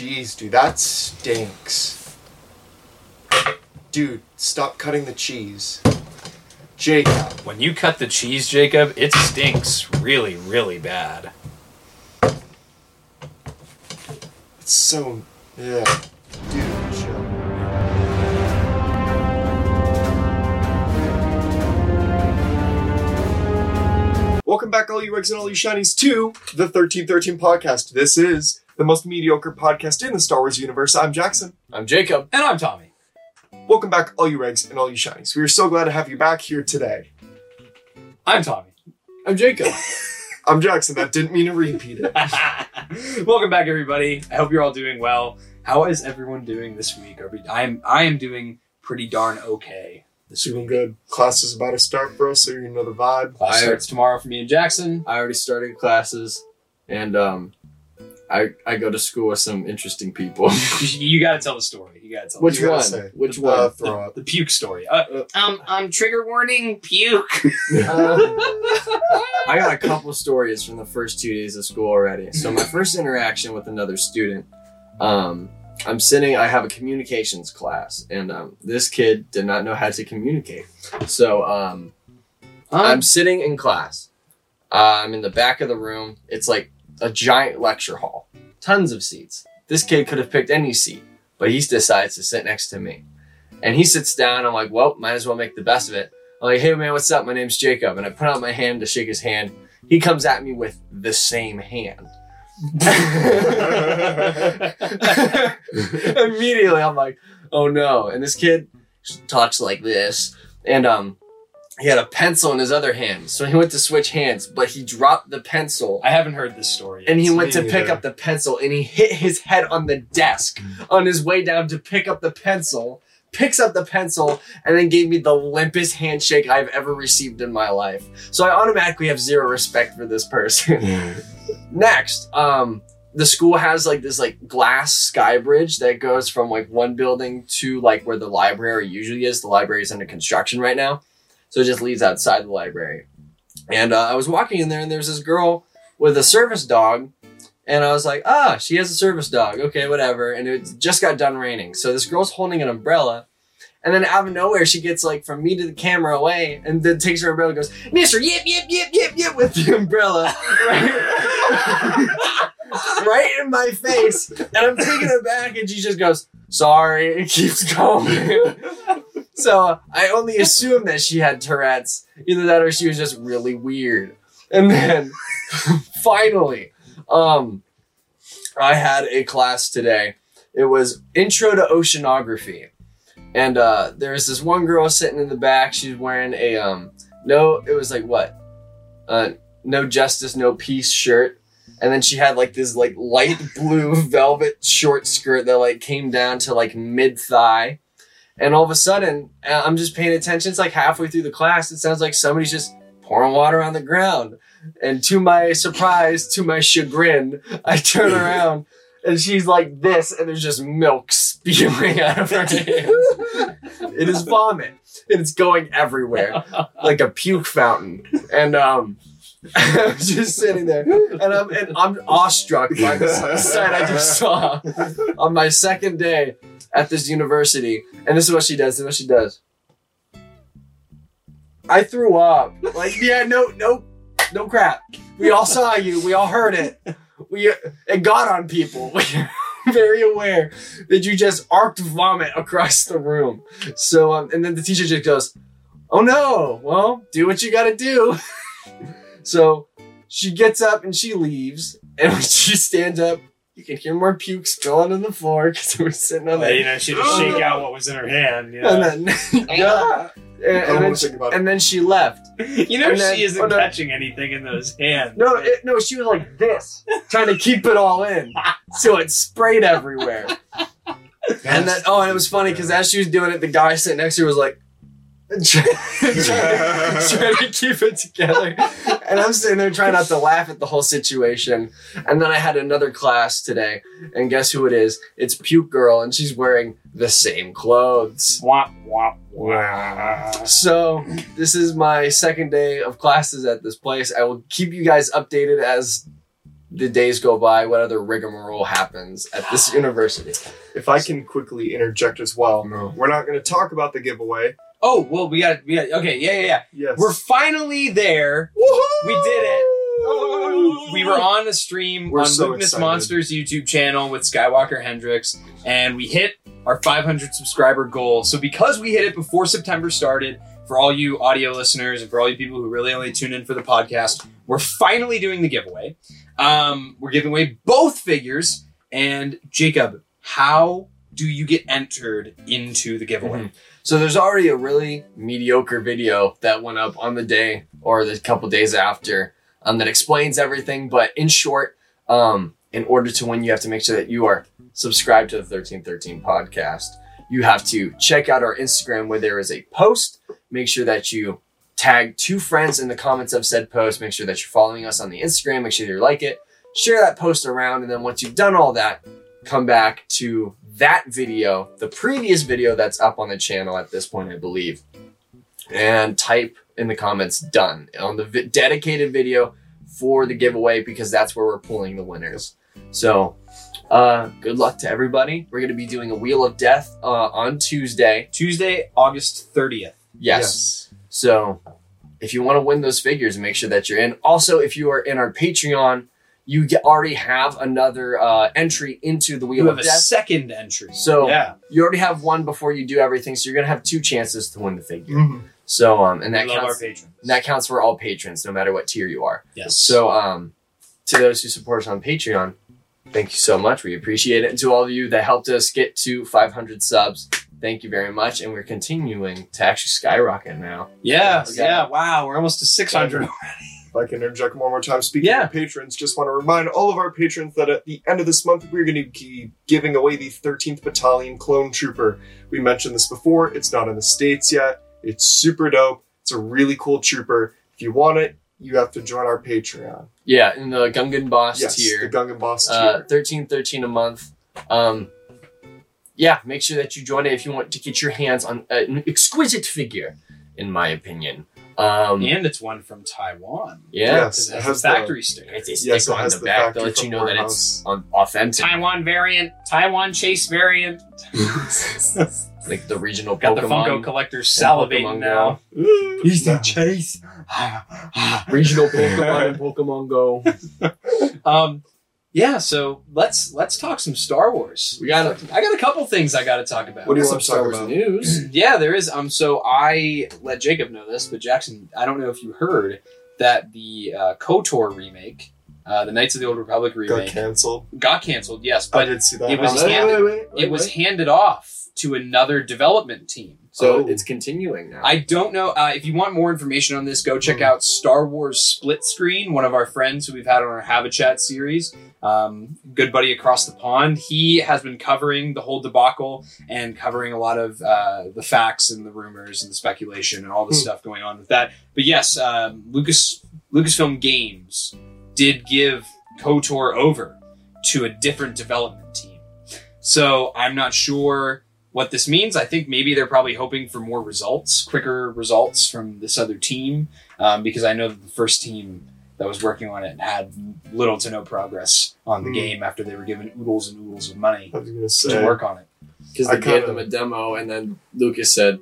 cheese, dude. That stinks. Dude, stop cutting the cheese. Jacob. When you cut the cheese, Jacob, it stinks really, really bad. It's so. Yeah. Dude, chill. Welcome back, all you Regs and all you shinies, to the 1313 podcast. This is the most mediocre podcast in the Star Wars universe. I'm Jackson. I'm Jacob. And I'm Tommy. Welcome back, all you Regs and all you shinies. We are so glad to have you back here today. I'm Tommy. I'm Jacob. I'm Jackson. That didn't mean to repeat it. Welcome back, everybody. I hope you're all doing well. How is everyone doing this week? Are we, I am I am doing pretty darn okay this Doing week. good. Class is about to start, bro, so you know the vibe. Class I- starts tomorrow for me and Jackson. I already started classes, and um, I I go to school with some interesting people. You, you got to tell the story. You got to tell Which You one? say. Which Uh, one? throw up. the, the puke story. Uh, um, um, trigger warning, puke. Um, I got a couple stories from the first two days of school already. So my first interaction with another student, um, I'm sitting. I have a communications class, and um, this kid did not know how to communicate. So um, I'm sitting in class. Uh, I'm in the back of the room. It's like a giant lecture hall, tons of seats. This kid could have picked any seat, but he decides to sit next to me. And he sits down. I'm like, well, might as well make the best of it. I'm like, hey man, what's up? My name's Jacob. And I put out my hand to shake his hand. He comes at me with the same hand. Immediately, I'm like, oh no. And this kid talks like this. And um, he had a pencil in his other hand. So he went to switch hands, but he dropped the pencil. I haven't heard this story. Yet. And he went Me to pick neither. up the pencil and he hit his head on the desk on his way down to pick up the pencil. Picks up the pencil and then gave me the limpest handshake I've ever received in my life. So I automatically have zero respect for this person. Next, um, the school has like this like glass sky bridge that goes from like one building to like where the library usually is. The library is under construction right now, so it just leads outside the library. And uh, I was walking in there, and there's this girl with a service dog, and I was like, ah, she has a service dog. Okay, whatever. And it just got done raining, so this girl's holding an umbrella. And then out of nowhere, she gets like from me to the camera away, and then takes her umbrella and goes, Mister, yip, yip, yip, yip, yip, with the umbrella. Right? right in my face. And I'm taking it back, and she just goes, sorry, It keeps going. so I only assumed that she had Tourette's. Either that or she was just really weird. And then finally, um, I had a class today. It was Intro to Oceanography. And uh, there was this one girl sitting in the back. She was wearing a um no, it was like what? Uh, no justice, no peace shirt. And then she had like this like light blue velvet short skirt that like came down to like mid thigh. And all of a sudden, uh, I'm just paying attention. It's like halfway through the class. It sounds like somebody's just pouring water on the ground. And to my surprise, to my chagrin, I turn around and she's like this, and there's just milk spewing out of her hands. it is vomit. And it's going everywhere like a puke fountain. And um, I'm just sitting there, and I'm and I'm awestruck by the sight I just saw on my second day at this university. And this is what she does. This is what she does. I threw up. Like, yeah, no, no, no crap. We all saw you. We all heard it. We it got on people. We're very aware that you just arced vomit across the room. So, um, and then the teacher just goes, "Oh no! Well, do what you got to do." So she gets up and she leaves. And when she stands up, you can hear more puke spilling on the floor because we're sitting on Well, you know, she just shake out what was in her hand. You know, And then, yeah. And, I don't and then she, think about it. and then she left. you know and then- she isn't oh, no. catching anything in those hands. No, it, no, she was like this, trying to keep it all in, so it sprayed everywhere. And then, oh, and it was funny because as she was doing it, the guy sitting next to her was like, trying, trying, trying to keep it together. And I'm sitting there trying not to laugh at the whole situation. And then I had another class today, and guess who it is? It's Puke Girl, and she's wearing the same clothes. Womp womp womp. So this is my second day of classes at this place. I will keep you guys updated as the days go by, what other rigmarole happens at this university. If I can quickly interject as well, No. we're not going to talk about the giveaway. Oh well, we got we got okay. Yeah, yeah, yeah. Yes. We're finally there. Woohoo! We did it. We were on a stream We're on so Luminous excited. Monsters YouTube channel with Skywalker Hendrix, and we hit our 500 subscriber goal. So because we hit it before September started, for all you audio listeners and for all you people who really only tune in for the podcast, we're finally doing the giveaway. Um, we're giving away both figures. And Jacob, how do you get entered into the giveaway? So there's already a really mediocre video that went up on the day or the couple days after um, that explains everything. But in short, um, in order to win, you have to make sure that you are subscribed to the 1313 podcast. You have to check out our Instagram where there is a post. Make sure that you tag two friends in the comments of said post. Make sure that you're following us on the Instagram. Make sure you like it. Share that post around. And then once you've done all that, come back to that video, the previous video that's up on the channel at this point, I believe, and type in the comments done on the vi- dedicated video for the giveaway because that's where we're pulling the winners. So, uh, good luck to everybody. We're going to be doing a Wheel of Death uh, on Tuesday. Tuesday, August 30th. Yes. So, if you want to win those figures, make sure that you're in. Also, if you are in our Patreon, you get, already have another uh, entry into the Wheel You of have a Death. second entry. So- yeah, you already have one before you do everything, so you're gonna have two chances to win the figure. Mhm. So um, and we that love our counts. patrons. and that counts for all patrons, no matter what tier you are. yes. So um, to those who support us on Patreon, thank you so much. We appreciate it. And to all of you that helped us get to 500 subs, thank you very much. And we're continuing to actually skyrocket now. yeah, yeah. Wow, we're almost to 600. If I can interject one more time, speaking Yeah. of patrons, just want to remind all of our patrons that at the end of this month, we're going to be giving away the 13th Battalion Clone Trooper. We mentioned this before, it's not in the States yet. It's super dope. It's a really cool trooper. If you want it, you have to join our Patreon. Yeah, in the Gungan Boss yes, tier. the Gungan Boss tier. uh, thirteen thirteen a month. Um, yeah, make sure that you join it if you want to get your hands on an exquisite figure, in my opinion. Um, and it's one from Taiwan. yeah, Yes, Because it it has has a factory sticker. it's a Yes, sticker it on the the back to factory let you know that Warehouse. it's on authentic, Taiwan variant, Taiwan Chase variant. like the regional Got the Pokemon. Funko collectors salivating now. He's the chase. regional Pokemon and Pokemon Go. um, yeah. So let's let's talk some Star Wars. We got I got a couple things I got to talk about. What do you some want to Star talk Wars about? news. yeah, there is. Um, so I let Jacob know this, but Jackson, I don't know if you heard that the uh, Kotor remake, uh, the Knights of the Old Republic remake, Got canceled. got canceled. Yes, I but did see that. it was Wait, wait, handed- wait, wait, it was handed off to another development team. So Oh. it's continuing now. I don't know. Uh, if you want more information on this, go check Hmm. out Star Wars Split Screen, one of our friends who we've had on our Have a Chat series. Um, good buddy across the pond. He has been covering the whole debacle and covering a lot of uh, the facts and the rumors and the speculation and all the Hmm. stuff going on with that. But yes, um, Lucas Lucasfilm Games did give KOTOR over to a different development team. So I'm not sure what this means. I think maybe they're probably hoping for more results, quicker results from this other team, um, because I know that the first team that was working on it had little to no progress on the Hmm. game after they were given oodles and oodles of money I gonna work on it. because they gave kinda- them a demo, and then Lucas said,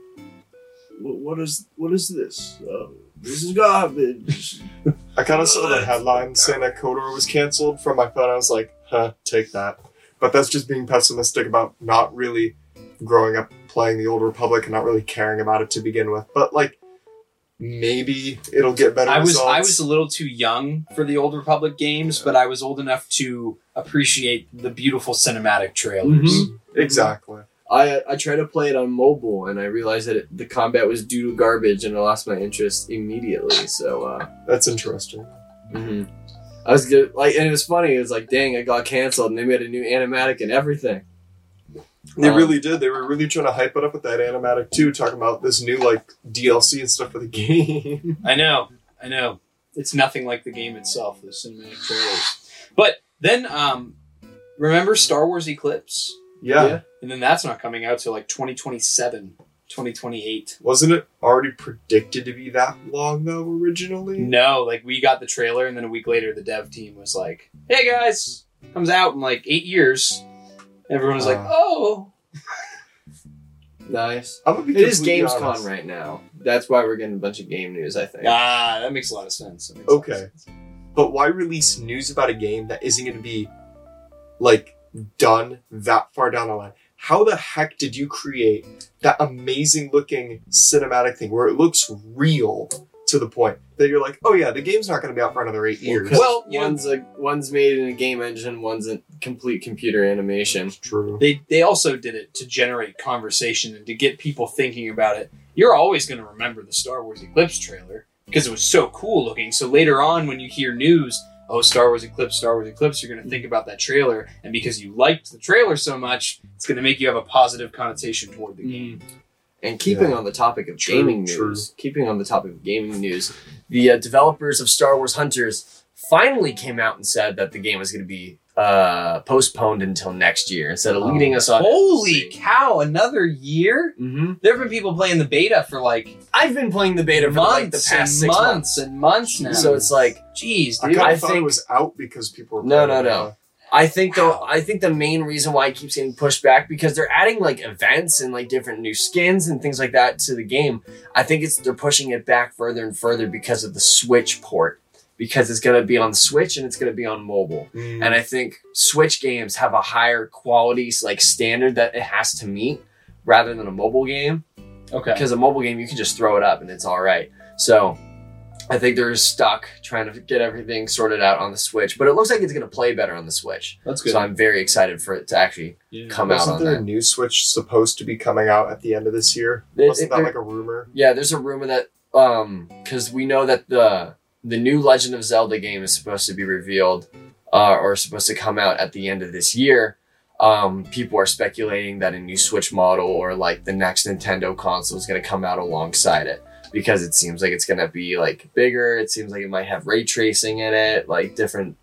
"What is what is this? Uh, this is garbage." I kind of saw the headline saying that KOTOR was canceled from my phone. I was like, huh, take that. But that's just being pessimistic about not really growing up playing the Old Republic and not really caring about it to begin with. But like, maybe it'll get better I was results. I was a little too young for the Old Republic games, but I was old enough to appreciate the beautiful cinematic trailers. Mhm. exactly. I I tried to play it on mobile, and I realized that it, the combat was due to garbage, and I lost my interest immediately. So. uh That's interesting. hmm I was good, like, and it was funny. It was like, dang, it got canceled, and they made a new animatic and everything. They Um, really did. They were really trying to hype it up with that animatic too, talking about this new like DLC and stuff for the game. I know, I know. It's nothing like the game itself, the cinematic trailers. But then, um, remember Star Wars Eclipse? yeah. Yeah. And then that's not coming out till like 2027. 2028. Wasn't it already predicted to be that long though originally? No, like we got the trailer, and then a week later, the dev team was like, "Hey guys, comes out in like eight years." Everyone was like, Uh. "Oh, Nice. I'm gonna be It is completely Gamescom honest. right now. That's why we're getting a bunch of game news. I think. ah, that makes a lot of sense." That makes a lot of Okay. sense. But why release news about a game that isn't going to be like done that far down the line? How the heck did you create that amazing looking cinematic thing where it looks real to the point that you're like, oh yeah, the game's not going to be out for another eight years? Well, you know- one's a one's made in a game engine, one's a complete computer animation. true. They they also did it to generate conversation and to get people thinking about it. You're always going to remember the Star Wars Eclipse trailer because it was so cool looking. So later on, when you hear news, oh Star Wars Eclipse, Star Wars Eclipse, you're going to think about that trailer, and because you liked the trailer so much, it's going to make you have a positive connotation toward the mm. game. And keeping Yeah. on the topic of True, gaming true. news, keeping on the topic of gaming news, the uh, developers of Star Wars Hunters finally came out and said that the game was going to be uh, postponed until next year instead of Oh. leading us on. Holy cow! Another year? hmm There have been people playing the beta for like I've been playing the beta for months like the past and six months, months. and months now. So it's like jeez, I dude. kind I of thought think- it was out because people were No, playing no, it. no. I think though Wow. I think the main reason why it keeps getting pushed back because they're adding like events and like different new skins and things like that to the game. I think it's they're pushing it back further and further because of the Switch port. Because it's gonna be on Switch and it's gonna be on mobile. Mm. And I think Switch games have a higher quality like standard that it has to meet rather than a mobile game. okay. Because a mobile game you can just throw it up and it's all right. So I think they're stuck trying to get everything sorted out on the Switch, but it looks like it's gonna play better on the Switch. That's good. So I'm very excited for it to actually Yeah. come out Wasn't on there a new Switch supposed to be coming out at the end of this year? It- Wasn't it- that like a rumor? Yeah, there's a rumor that um because we know that the the new Legend of Zelda game is supposed to be revealed uh, or supposed to come out at the end of this year. Um, people are speculating that a new Switch model or like the next Nintendo console is going to come out alongside it because it seems like it's going to be like bigger. It seems like it might have ray tracing in it, like different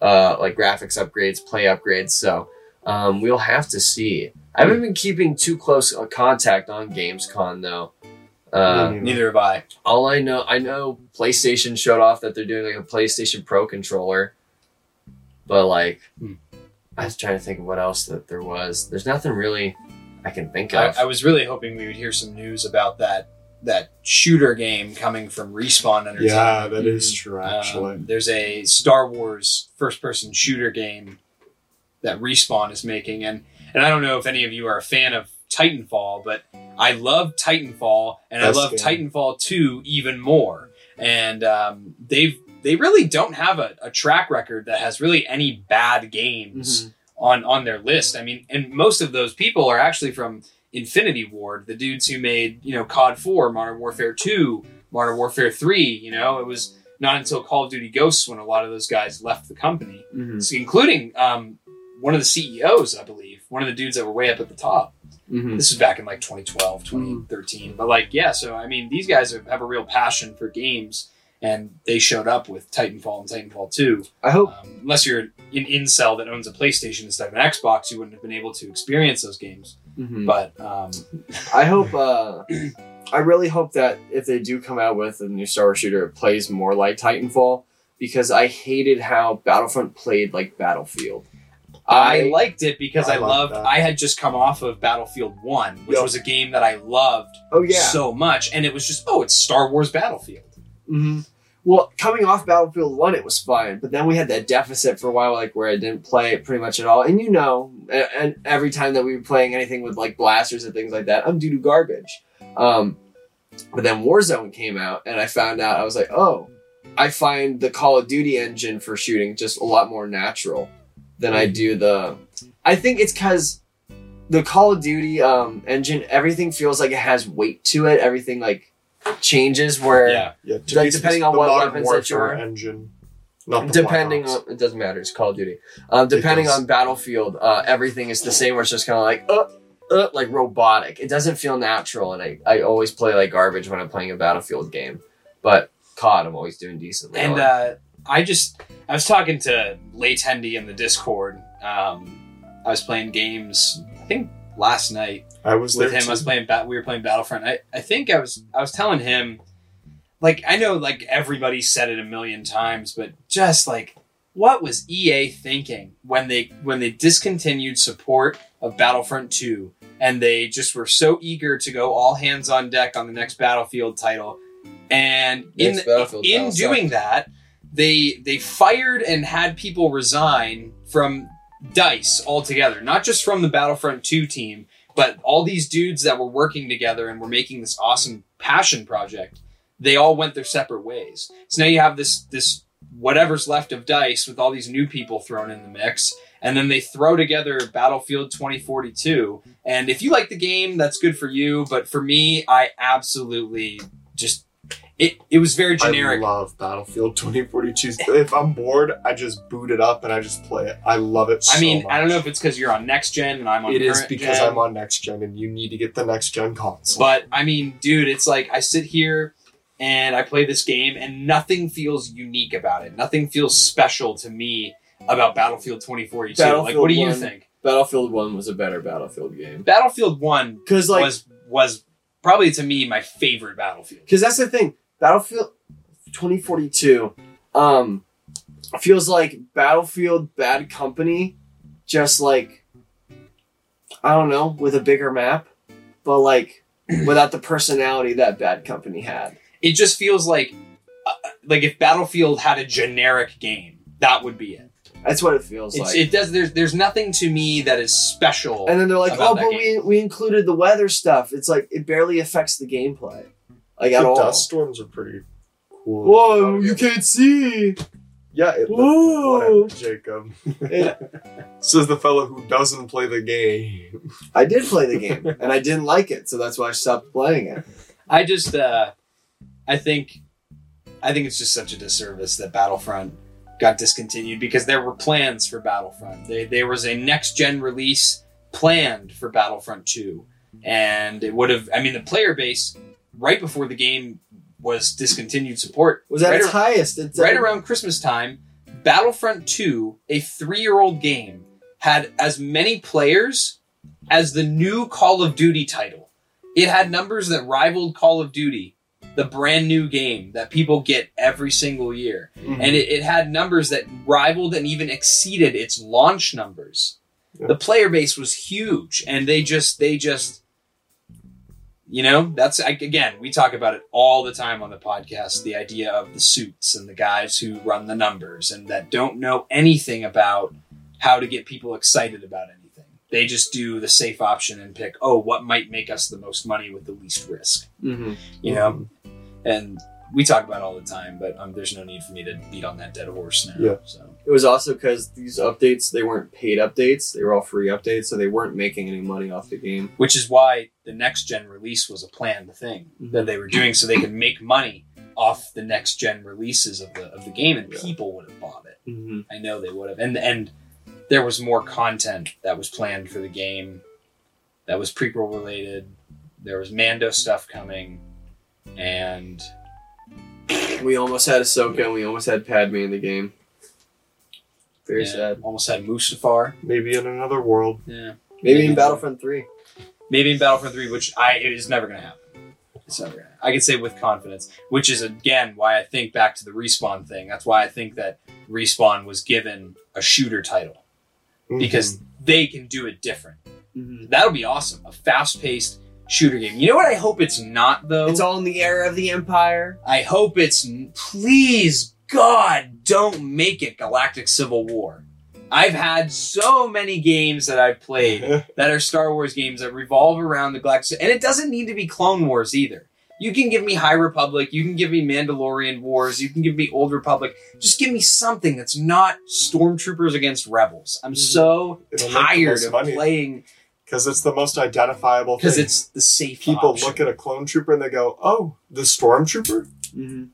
uh, like graphics upgrades, play upgrades. So um, we'll have to see. I haven't been keeping too close contact on Gamescom though. Uh, neither. Have I. all I know, I know PlayStation showed off that they're doing like a PlayStation Pro controller, but like, Hmm. I was trying to think of what else that there was. There's nothing really I can think I, of. I was really hoping we would hear some news about that that shooter game coming from Respawn Entertainment. Yeah, that is true. Um, Actually, there's a Star Wars first-person shooter game that Respawn is making, and and I don't know if any of you are a fan of Titanfall, but I love Titanfall, and Best I love game. Titanfall 2 even more. And um, they've they really don't have a, a track record that has really any bad games Mhm. on on their list. I mean, and most of those people are actually from Infinity Ward, the dudes who made you know COD 4, Modern Warfare 2, Modern Warfare 3. You know, it was not until Call of Duty Ghosts when a lot of those guys left the company, Mhm. So including um, one of the CEOs, I believe, one of the dudes that were way up at the top. Mhm. This is back in like 2012, 2013. But like, yeah, so I mean, these guys have, have a real passion for games, and they showed up with Titanfall and Titanfall 2. I hope. Um, unless you're an incel that owns a PlayStation instead of an Xbox, you wouldn't have been able to experience those games. Mhm. But um, I hope. Uh, I really hope that if they do come out with a new Star Wars shooter, it plays more like Titanfall because I hated how Battlefront played like Battlefield. I, liked it because I I, loved. that. I had just come off of Battlefield One, which Yep. was a game that I loved Oh yeah. so much, and it was just oh, it's Star Wars Battlefield. hmm Well, coming off Battlefield One, it was fine, but then we had that deficit for a while, like where I didn't play it pretty much at all. And you know, and every time that we were playing anything with like blasters and things like that, I'm due to garbage. Um, but then Warzone came out, and I found out I was like, oh, I find the Call of Duty engine for shooting just a lot more natural than I do the. I think it's because the Call of Duty um, engine, everything feels like it has weight to it. Everything like changes where Yeah, yeah. Like, depending on what Modern weapons that you're- engine, not the depending on it doesn't matter it's call of duty um, depending on battlefield uh, everything is the same where it's just kind of like uh, uh, like robotic it doesn't feel natural and I, I always play like garbage when i'm playing a battlefield game but cod i'm always doing decently and uh, I just I was talking to Late Hendy in the Discord. Um, I was playing games. I think last night I was with there him. I was playing. Ba- we were playing Battlefront. I, I think I was. I was telling him, like I know, like everybody said it a million times, but just like, what was EA thinking when they when they discontinued support of Battlefront Two, and they just were so eager to go all hands on deck on the next Battlefield title, and in in doing that, they they fired and had people resign from Dice altogether, not just from the Battlefront 2 team, but all these dudes that were working together and were making this awesome passion project. They all went their separate ways. So now you have this this whatever's left of Dice with all these new people thrown in the mix, and then they throw together Battlefield 2042. And if you like the game, that's good for you. But for me, I absolutely just it it was very generic. I love Battlefield 2042. if I'm bored, I just boot it up and I just play it. I love it. So I mean, I don't know if it's because you're on next gen and I'm on. Next. It is current because gen, I'm on next gen and you need to get the next gen console. But I mean, dude, it's like I sit here and I play this game and nothing feels unique about it. Nothing feels special to me about Battlefield 2042. like, what do you think? Battlefield One was a better Battlefield game Battlefield 1 because like was was probably to me my favorite Battlefield. because that's the thing. Battlefield 2042 um feels like Battlefield Bad Company, just like I don't know, with a bigger map, but like without the personality that Bad Company had. It just feels like uh, like if Battlefield had a generic game, that would be it. That's what it feels It's, like. it does. There's there's nothing to me that is special. and then they're like, "Oh, but we we included the weather stuff." It's like it barely affects the gameplay, like at the all. dust storms are pretty cool. Whoa, you can't see. Yeah, it, Whoa. whatever, Jacob. Says the fellow who doesn't play the game. I did play the game, and I didn't like it, so that's why I stopped playing it. I just uh I think I think it's just such a disservice that Battlefront got discontinued because there were plans for Battlefront. They, there was a next gen release planned for Battlefront 2 and it would have I mean the player base right before the game was discontinued support Was at right, its ar- highest? It's right around Christmas time Battlefront 2 a 3-year-old game had as many players as the new Call of Duty title. It had numbers that rivaled Call of Duty, the brand new game that people get every single year. Mm-hmm. And it, it had numbers that rivaled and even exceeded its launch numbers. Yeah. The player base was huge, and they just, they just, you know, that's, again, we talk about it all the time on the podcast the idea of the suits and the guys who run the numbers and that don't know anything about how to get people excited about anything. They just do the safe option and pick, oh, what might make us the most money with the least risk, Mhm. you know? And we talk about it all the time, but um, there's no need for me to beat on that dead horse now. Yeah. So It was also because these updates they weren't paid updates; they were all free updates, so they weren't making any money off the game. which is why the next gen release was a planned thing Mhm. that they were doing so they could make money off the next gen releases of the of the game and Yeah. people would have bought it. Mm-hmm. I know they would have. And and there was more content that was planned for the game that was prequel related. There was Mando stuff coming and We almost had Ahsoka, and we almost had Padme in the game. Very yeah, sad. almost had Mustafar. Maybe in another world. Yeah. Maybe in Battlefront Three. Maybe in Battlefront 3, which I it is never gonna happen. It's never gonna Happen. I can say with confidence, which is again why I think back to the respawn thing. That's why I think that respawn was given a shooter title. Because they can do it different. Mm-hmm. That'll be awesome. A fast paced shooter game. You know what I hope it's not though? It's all in the era of the Empire. I hope it's please God don't make it Galactic Civil War. I've had so many games that I've played Mhm. that are Star Wars games that revolve around the Galactic and it doesn't need to be Clone Wars either. You can give me High Republic, you can give me Mandalorian Wars, you can give me Old Republic. Just give me something that's not Stormtroopers against Rebels. I'm so It'll tired of money. playing Because it's the most identifiable because it's the safe People option. look at a clone trooper and they go, oh, the stormtrooper? Mm-hmm.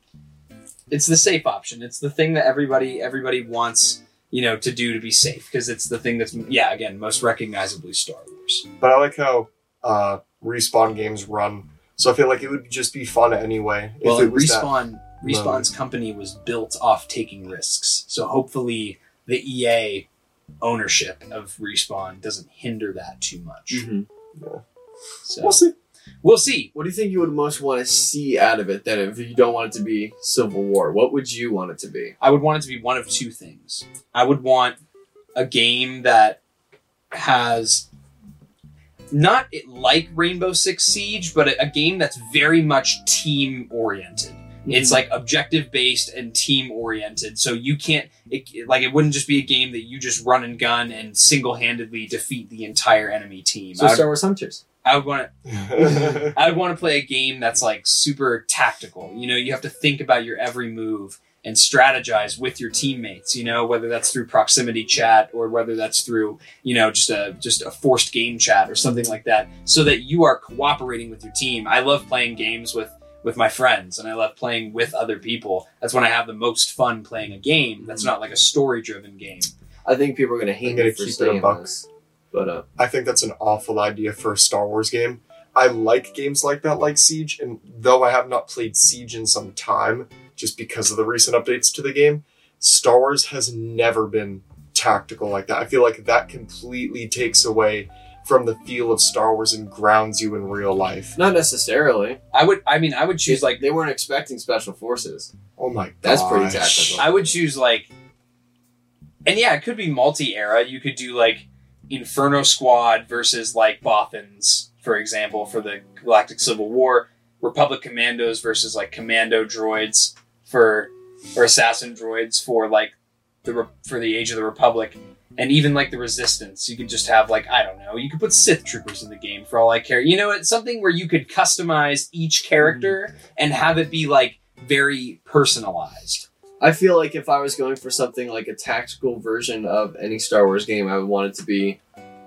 It's the safe option. It's the thing that everybody everybody wants, you know, to do to be safe because it's the thing that's yeah, again, most recognizably Star Wars. But I like how uh, respawn games run. So I feel like it would just be fun anyway. if Well, it was that- respawn respawn's company was built off taking risks. So hopefully the EA ownership of respawn doesn't hinder that too much. Mhm. So We'll see. We'll see. What do you think you would most want to see out of it then if you don't want it to be Civil War? What would you want it to be? I would want it to be one of two things. I would want a game that has not like Rainbow Six Siege, but a, a game that's very much team oriented. Mm-hmm. It's like objective based and team oriented. So you can't it, like it wouldn't just be a game that you just run and gun and single handedly defeat the entire enemy team. so Star Wars Hunters. I would want to I would want to play a game that's like super tactical. You know, you have to think about your every move and strategize with your teammates. You know, whether that's through proximity chat or whether that's through you know just a just a forced game chat or something like that, so that you are cooperating with your team. I love playing games with with my friends and I love playing with other people. That's when I have the most fun playing a game. That's mm-hmm. not like a story driven game. I think people are going to hate I'm me for keep it a saying buck. this. But uh, I think that's an awful idea for a Star Wars game. I like games like that, like Siege, and though I have not played Siege in some time, just because of the recent updates to the game, Star Wars has never been tactical like that. I feel like that completely takes away from the feel of Star Wars and grounds you in real life. not necessarily. I would I mean I would choose like they weren't expecting special forces. Oh my god. That's pretty tactical. I would choose like, and yeah, it could be multi-era. You could do like Inferno Squad versus like Bothans, for example, for the Galactic Civil War. Republic Commandos versus like Commando droids for or assassin droids for like the for the Age of the Republic, and even like the Resistance. You could just have like I don't know. You could put Sith troopers in the game for all I care. You know, it's something where you could customize each character mm-hmm. and have it be like very personalized. I feel like if I was going for something like a tactical version of any Star Wars game, I would want it to be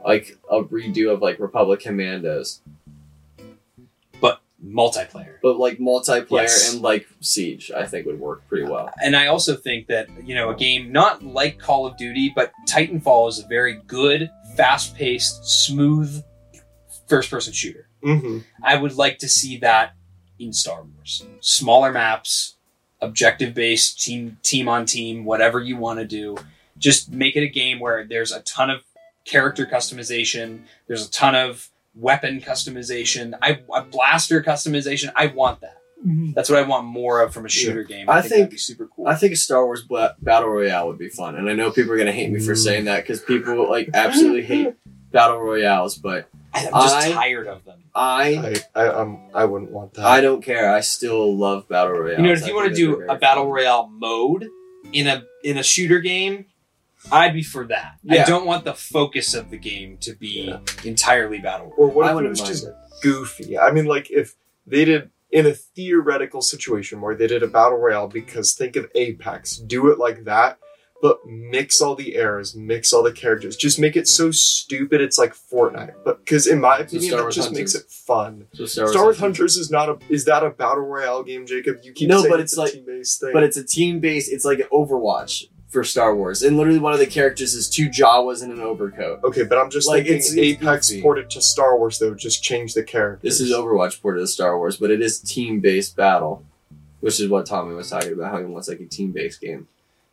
like a redo of like Republic Commandos, But Multiplayer. but like multiplayer Yes. and like Siege. I think would work pretty well. and I also think that you know a game not like Call of Duty, but Titanfall is a very good, fast-paced, smooth first-person shooter. hmm I would like to see that in Star Wars. Smaller maps, objective-based, team team on team, whatever you want to do. Just make it a game where there's a ton of character customization. There's a ton of weapon customization. I a blaster customization. I want that. That's what I want more of from a shooter game. I think, think- that'd be super cool. I think a Star Wars bla- battle royale would be fun, and I know people are gonna hate me for Mm. saying that because people like absolutely hate battle royales, but I'm just I- tired of them. I I, I um I wouldn't want that. I don't care. I still love battle royale. You know, if you want to do a battle royale mode in a in a shooter game, I'd be for that. I Yeah. don't want the focus of the game to be Yeah. entirely battle. Royale. or what I if it wouldn't was mind just it. goofy? I mean, like if they did in a theoretical situation where they did a battle royale, because think of Apex, do it like that, but mix all the eras, mix all the characters, just make it so stupid it's like Fortnite. But because in my opinion, Star that Wars just makes it fun. So Star Star Wars, Wars, Hunters. Hunters is not a is that a battle royale game, Jacob? You keep No, saying but it's, it's a like- team-based thing. but it's a team based. It's like Overwatch for Star Wars, and literally one of the characters is two Jawas in an overcoat. okay, but I'm just like, thinking it's- Apex ported to Star Wars though, just change the characters. This is Overwatch ported to Star Wars, but it is team based battle, which is what Tommy was talking about. How he wants like a team based game.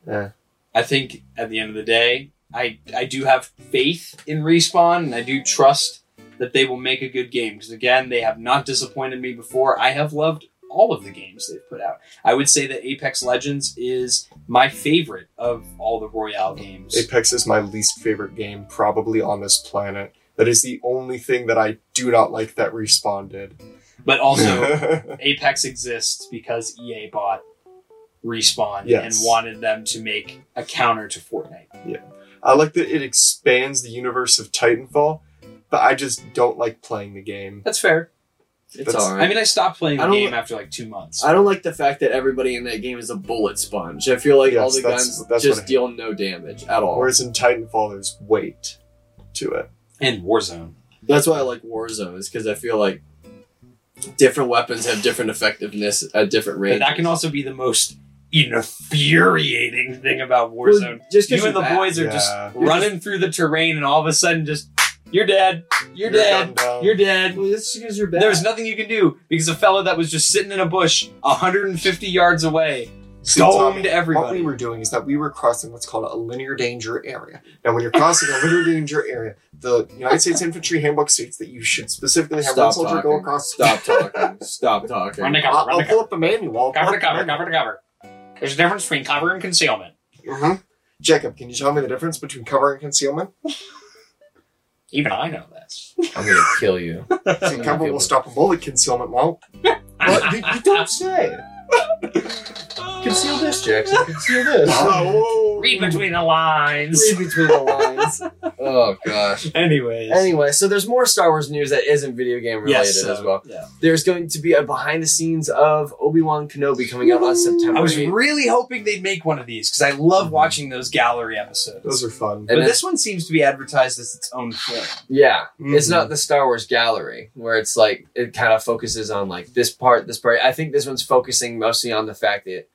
Yeah. I think at the end of the day, I I do have faith in respawn, and I do trust that they will make a good game. Because again, they have not disappointed me before. I have loved all of the games they've put out. I would say that Apex Legends is my favorite of all the Royale games. Apex is my least favorite game probably on this planet. That is the only thing that I do not like that Respawn did. But also, Apex exists because EA bought Respawn Yes. and wanted them to make a counter to Fortnite. Yeah. I like that it expands the universe of Titanfall, but I just don't like playing the game. That's fair. It's alright. I mean, I stopped playing the game li- after like two months. I don't like the fact that everybody in that game is a bullet sponge. I feel like all the that's- guns that's just deal no damage at all. Whereas in Titanfall, there's weight to it. and Warzone. That's why I like Warzone, is because I feel like different weapons have different effectiveness at different But ranges. that can also be the most infuriating thing about Warzone. just you and the boys are Yeah. just You're running through the terrain, and all of a sudden, just you're dead, you're, dead, gunned down. you're dead. Well, that's because you're bad. There was nothing you can do because a fellow that was just sitting in a bush 150 yards away See, Tommy, Domed What we were doing is that we were crossing what's called a linear danger area. Now, when you're crossing a linear danger area, the United States Infantry Handbook states that you should specifically have one Stop soldier go talking. across. Stop talking. Stop talking. Run to I'll, run I'll to pull cover. up the manual. Cover to cover, cover to cover. There's a difference between cover and concealment. hmm Jacob, can you tell me the difference between cover and concealment? Even I know this. I'm gonna kill you. See, cover will stop a bullet, concealment won't. What? You, you don't say. Conceal this, Jackson. Conceal this. Oh, Read between the lines. Read between the lines. Oh gosh. Anyways. Anyway, so there's more Star Wars news that isn't video game related Yes, as well. Yeah. There's going to be a behind the scenes of Obi Wan Kenobi coming out on September. I was 8th. really hoping they'd make one of these because I love watching those gallery episodes. Those are fun. But then- this one seems to be advertised as its own film. Yeah, it's Mhm. not the Star Wars gallery where it's like it kind of focuses on like this part, this part. I think this one's focusing mostly on the fact that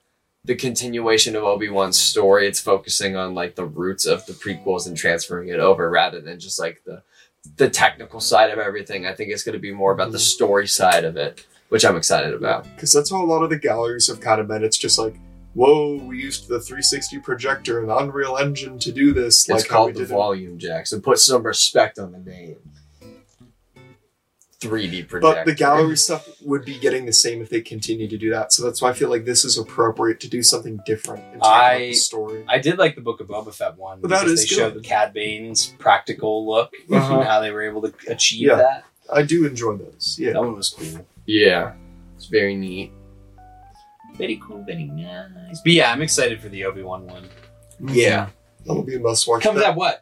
the continuation of Obi Wan's story. It's focusing on like the roots of the prequels and transferring it over rather than just like the the technical side of everything. I think it's going to be more about the mm-hmm. story side of it, which I'm excited about. Because that's how a lot of the galleries have kind of been. It's just like, whoa, we used the 360 projector and Unreal Engine to do this. It's like called the did it. Volume Jackson. Put some respect on the name. 3D projector. But the gallery stuff would be getting the same if they continue to do that. So that's why I feel like this is appropriate to do something different and talk about I- the story. I did like the Book of Boba Fett one Well, that because is they good. showed Cad Bane's practical look Uh-huh. and how they were able to achieve Yeah. that. I do enjoy those. Yeah. That one was cool. yeah, it's very neat. Very cool, very nice. But yeah, I'm excited for the Obi Wan one. Yeah. That'll be a must watch. Comes out what?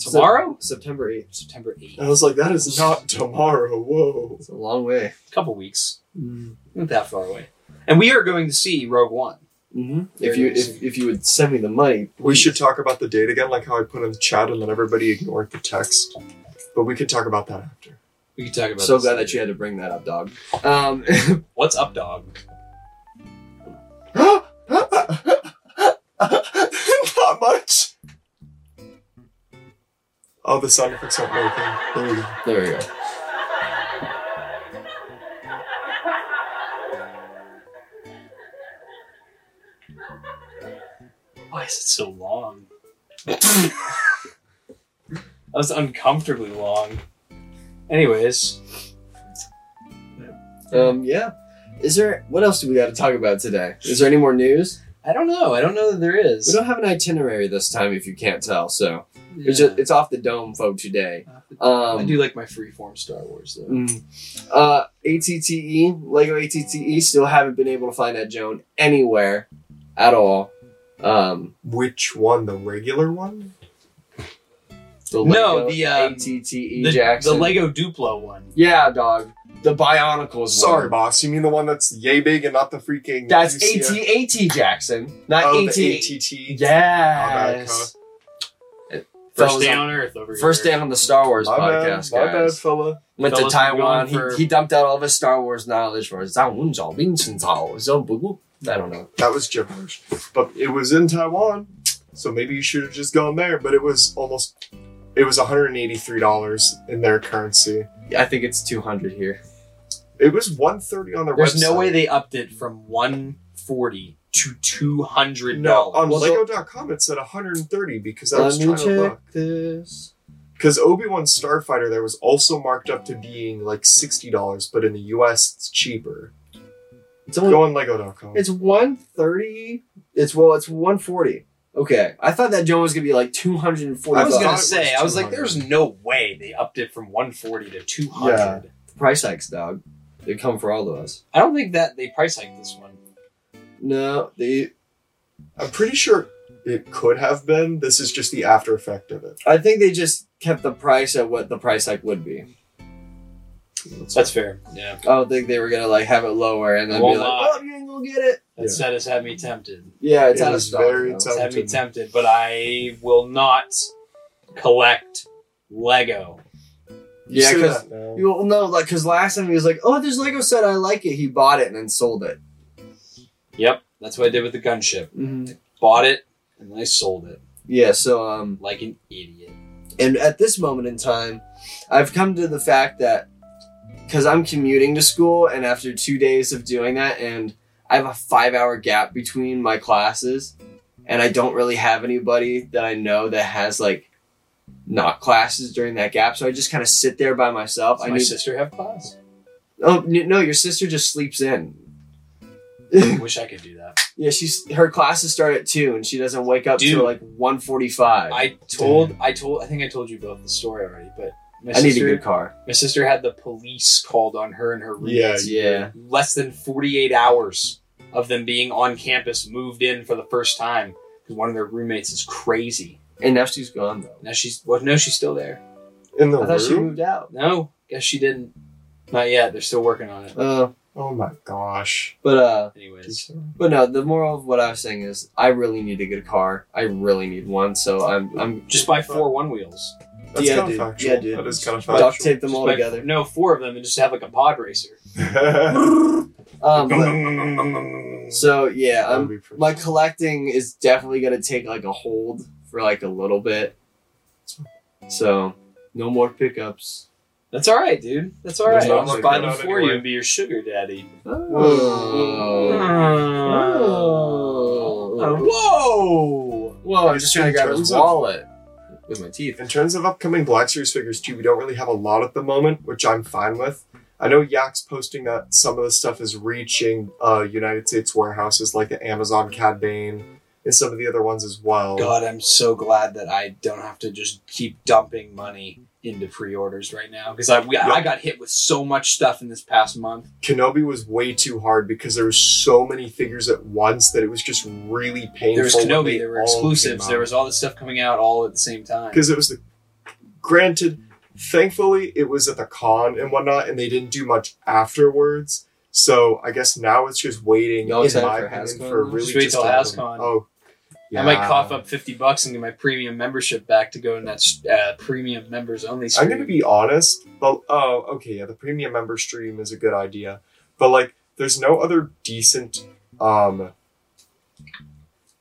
Tomorrow? September 8th. September 8th. I was like, that is not tomorrow. Whoa. It's a long way. A couple weeks. Not that far away. And we are going to see Rogue One. Mm-hmm. If you if, if you would send me the money, We should talk about the date again, like how I put in the chat and then everybody ignored the text. But we could talk about that after. We could talk about So this glad that you had to bring that up, dog. Um, What's up, dog? not much. Oh, the sound effects aren't working. There we go. there we go. Why is it so long? that was uncomfortably long. Anyways, Um, yeah. Is there what else do we got to talk about today? Is there any more news? I don't know. I don't know that there is. We don't have an itinerary this time, if you can't tell. So it's just it's off the dome for today. Um, I do like my freeform Star Wars though. Mm. Uh, ATTE, Lego ATTE, E, still haven't been able to find that Joan anywhere at all. Um, Which one? The regular one? the No, the, um, ATTE the, E Jackson. the Lego Duplo one. Yeah, dog. The Bionicles. Sorry, one. boss. You mean the one that's yay big and not the freaking. That's UCF? AT Jackson, not Oh, AT. the ATT. Yes. First day on- on Earth over First day on the Star Wars My bad, podcast, my bad, fella. Went to Fellas, we're Taiwan. going for- He, he dumped out all of his Star Wars knowledge for us. I don't know. That was gibberish. But it was in Taiwan, so maybe you should have just gone there. But it was almost. It was $183 in their currency. I think it's 200 here. It was 130 on their There's website. no way they upped it from 140 to 200 No, on Well, Lego.com it said 130 because I was trying to look. this. Because Obi Wan Starfighter there was also marked up to being like $60, but in the US it's cheaper. It's only Go on Lego.com. It's 130. It's well, it's 140. Okay. I thought that Joan was gonna be like 240. I was gonna it was say, I was like, there's no way they upped it from 140 to 200. Yeah. price hikes, dog. They come for all of us. I don't think that they price hiked this one. No, they. I'm pretty sure it could have been. This is just the after effect of it. I think they just kept the price at what the price hike would be. That's fair. Yeah. I don't think they were gonna like have it lower and then Well, be like, "Oh, you ain't gonna get it." That Yeah. set has had me tempted. Yeah, it's It out of is stock. very though. tough. It's had me Tempted. tempted, but I will not collect Lego. You Yeah, say 'cause- that now. You well, no, like because last time he was like, "Oh, there's Lego set, I like it." He bought it and then sold it. Yep, that's what I did with the gunship. Mm-hmm. Bought it and I sold it Yeah, so um, like an idiot. And at this moment in time, I've come to the fact that because I'm commuting to school, and after two days of doing that, and I have a five hour gap between my classes, and I don't really have anybody that I know that has like not classes during that gap. So I just kind of sit there by myself. Does I my need. sister have class? Oh no, your sister just sleeps in. I wish I could do that. Yeah, she's her classes start at two, and she doesn't wake up Dude. till like one forty five. I told, I told, I think I told you both the story already, but my I need a sister, good car. my sister had the police called on her and her roommates. Yeah. yeah. less than 48 hours of them being on campus moved in for the first time because one of their roommates is crazy. And now she's gone though. Now she's well, no, she's still there. In the I thought she moved out. No, guess she didn't. Not yet. They're still working on it. Uh, Oh my gosh. but uh, Anyways, but no. The moral of what I was saying is, I really need to get a good car. I really need one. So I'm I'm just buy four one wheels. That's Yeah, kind of factual. Yeah, dude. That is kind of duct factual. tape them all buy- together. No, four of them, and just have like a pod racer. Um, but, so yeah, That would um, be pretty my collecting is definitely gonna take like a hold for like a little bit. So no more pickups. That's all right, dude. That's all There's right. I'll just much buy going them for anyway. you and be your sugar daddy. Oh. Whoa! Whoa! I'm just trying to grab his terms of- wallet with my teeth. In terms of upcoming Black Series figures too, we don't really have a lot at the moment, which I'm fine with. I know Yak's posting that some of the stuff is reaching uh, United States warehouses like the Amazon Cad Bane and some of the other ones as well. God, I'm so glad that I don't have to just keep dumping money into pre-orders right now because I we, I got hit with so much stuff in this past month. Kenobi was way too hard because there was so many figures at once that it was just really painful. There was Kenobi, there were exclusives, there was all this stuff coming out all at the same time. because it was the granted thankfully it was at the con and whatnot and they didn't do much afterwards so i guess now it's just waiting in my for opinion HasCon for now? really Just wait just till to HasCon. them- oh I might cough up fifty bucks and get my premium membership back to go in that uh, premium members only. Stream. I'm gonna be honest but oh okay yeah the premium member stream is a good idea but like there's no other decent um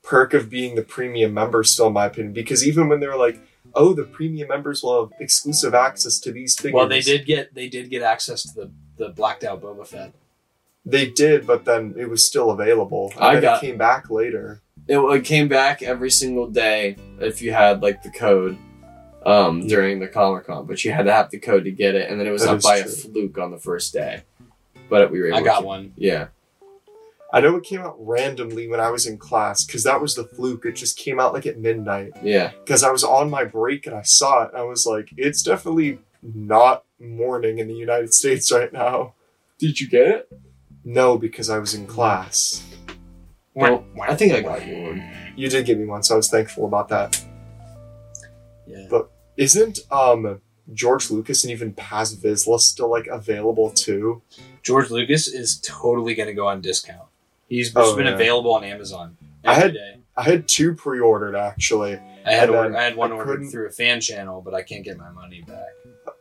perk of being the premium member still in my opinion because even when they're like oh the premium members will have exclusive access to these figures Well, they did get they did get access to the the blacked out Boba Fett. They did, but then it was still available. And I got- it came back later. It, it came back every single day if you had like the code um, during the Comic Con, but you had to have the code to get it, and then it was That up is by true. a fluke on the first day. But we were able I got to- one. Yeah. I know it came out randomly when I was in class because that was the fluke. It just came out like at midnight Yeah. because I was on my break and I saw it. And I was like, it's definitely not morning in the United States right now. Did you get it? No, because I was in class. Well, I think I got you one. You did give me one, so I was thankful about that. Yeah. But isn't um George Lucas and even Paz Vizsla still like available too? George Lucas is totally going to go on discount. He's Oh, been yeah. available on Amazon I had- day. I had two pre-ordered actually. I had order, I had one I ordered through a fan channel, but I can't get my money back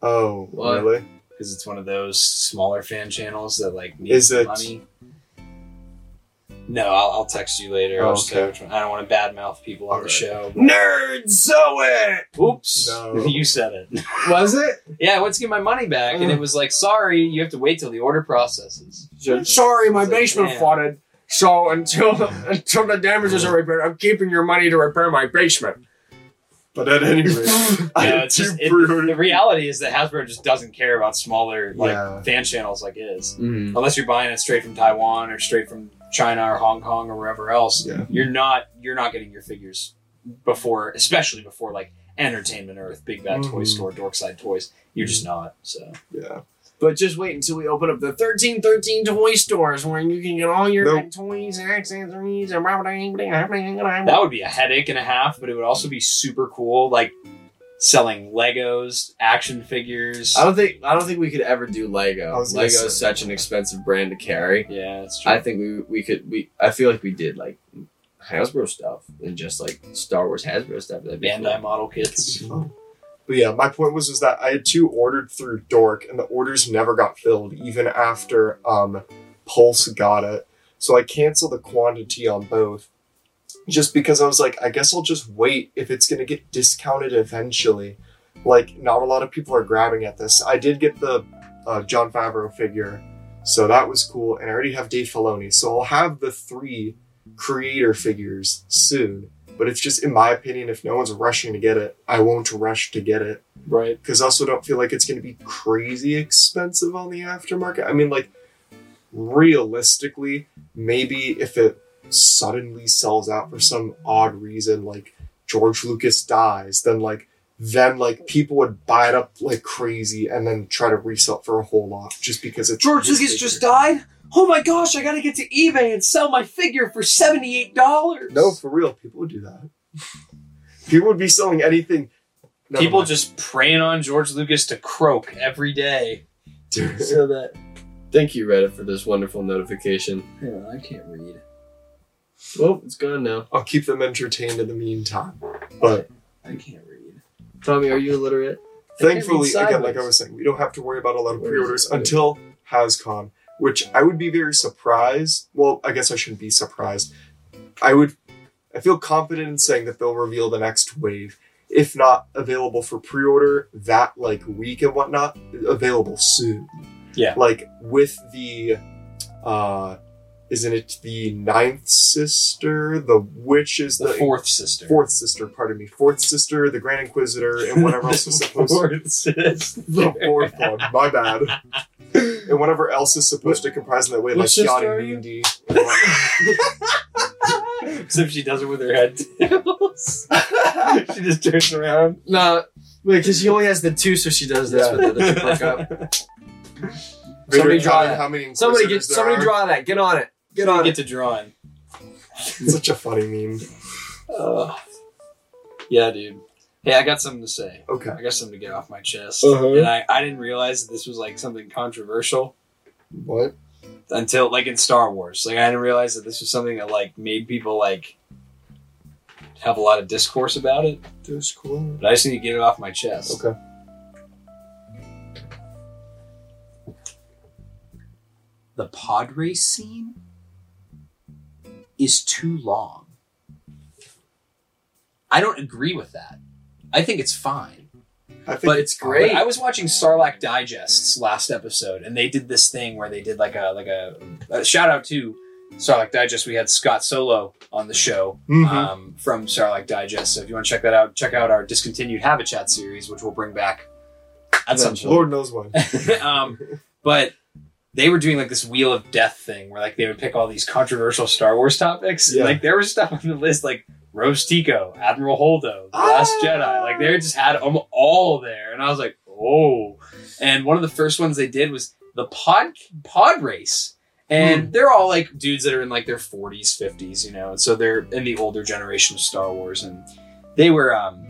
Oh, What? really? because it's one of those smaller fan channels that like need Is it- money. No, I'll, I'll text you later. Oh, I'll just say which one. I don't want to badmouth people on the Alright. show. but- Nerd Zoe! Oops, No. you said it. Was it? yeah, I went to get my money back, and it was like, sorry, you have to wait till the order processes. Sorry, my It's like, basement damn. flooded. So until until the damages are repaired, I'm keeping your money to repair my basement. But at any rate, I Yeah, had it's two just, it, pre-ordered. the reality is that Hasbro just doesn't care about smaller like Yeah. fan channels like his. Mm. Unless you're buying it straight from Taiwan or straight from China or Hong Kong or wherever else, Yeah. you're not you're not getting your figures before, especially before like Entertainment Earth, Big Bad Toy Mhm. Store, Dorkside Toys. You're just not. So yeah. But just wait until we open up the thirteen thirteen toy stores where you can get all your Nope. toys and accessories and blah, blah, blah, blah, blah, blah. that would be a headache and a half, but it would also be super cool, like selling Legos, action figures. I don't think I don't think we could ever do Lego. I Lego say- is such an expensive brand to carry. Yeah, that's true. I think we we could we I feel like we did like Hasbro stuff and just like Star Wars Hasbro stuff. That'd be Bandai cool. model kits. But yeah, my point was is that I had two ordered through Dork, and the orders never got filled even after um, Pulse got it. So I canceled the quantity on both, just because I was like, I guess I'll just wait if it's gonna get discounted eventually. Like, not a lot of people are grabbing at this. I did get the uh, Jon Favreau figure, So that was cool, and I already have Dave Filoni, so I'll have the three creator figures soon. But it's just, in my opinion, if no one's rushing to get it, I won't rush to get it Right. because I also don't feel like it's going to be crazy expensive on the aftermarket. I mean, like realistically, maybe if it suddenly sells out for some odd reason, like George Lucas dies, then like then like people would buy it up like crazy and then try to resell it for a whole lot just because it's George Lucas figure. just died. Oh my gosh! I gotta get to eBay and sell my figure for seventy eight dollars. no for real. People would do that. people would be selling anything. Never People mind. just praying on George Lucas to croak every day. Dude. So that Thank you, Reddit, for this wonderful notification. yeah, I can't read. Well, it's gone now. I'll keep them entertained in the meantime. But I can't read. Tommy, are you illiterate? I Thankfully, again, like I was saying, we don't have to worry about a lot of Where is pre-orders until HasCon, which I would be very surprised. Well, I guess I shouldn't be surprised. I would, I feel confident in saying that they'll reveal the next wave, if not available for pre-order that like week and whatnot, available soon. Yeah. Like with the, uh, isn't it the ninth sister? The witch is The the, fourth sister. fourth sister. Pardon me, fourth sister, the Grand Inquisitor, and whatever else is supposed to Fourth sister. the fourth one. My bad. And whatever else is supposed to comprise in that way, like Which sister Yachty are you? Except she does it with her head she just turns around. No, wait, because she only has the two, so she does this Yeah. with the, the hook up. Somebody draw that. How many Somebody get somebody are. draw that. Get on it. Get on Get it. to drawing. Such a funny meme. Uh, yeah, dude. Hey, I got something to say. Okay. I got something to get off my chest. Uh-huh. And I, I didn't realize that this was like something controversial What? until like in Star Wars. Like I didn't realize that this was something that like made people like have a lot of discourse about it. That's cool. But I just need to get it off my chest. Okay. The pod race scene is too long. I don't agree with that. I think it's fine. I think But it's great. But I was watching Sarlacc Digest's last episode, and they did this thing where they did like a like a, a shout out to Sarlacc Digest. We had Scott Solo on the show Mhm. um, from Sarlacc Digest. So if you want to check that out, check out our discontinued Habitat series, which we'll bring back at some point. Lord knows when. um, but they were doing like this Wheel of Death thing where like they would pick all these controversial Star Wars topics. And, like there was stuff on the list like Rose Tico, Admiral Holdo, The Last Ah. Jedi. Like they just had them all there, and I was like, oh. And one of the first ones they did was the pod pod race. And they're all like dudes that are in like their 40s, 50s, you know, and so they're in the older generation of Star Wars. And they were, um,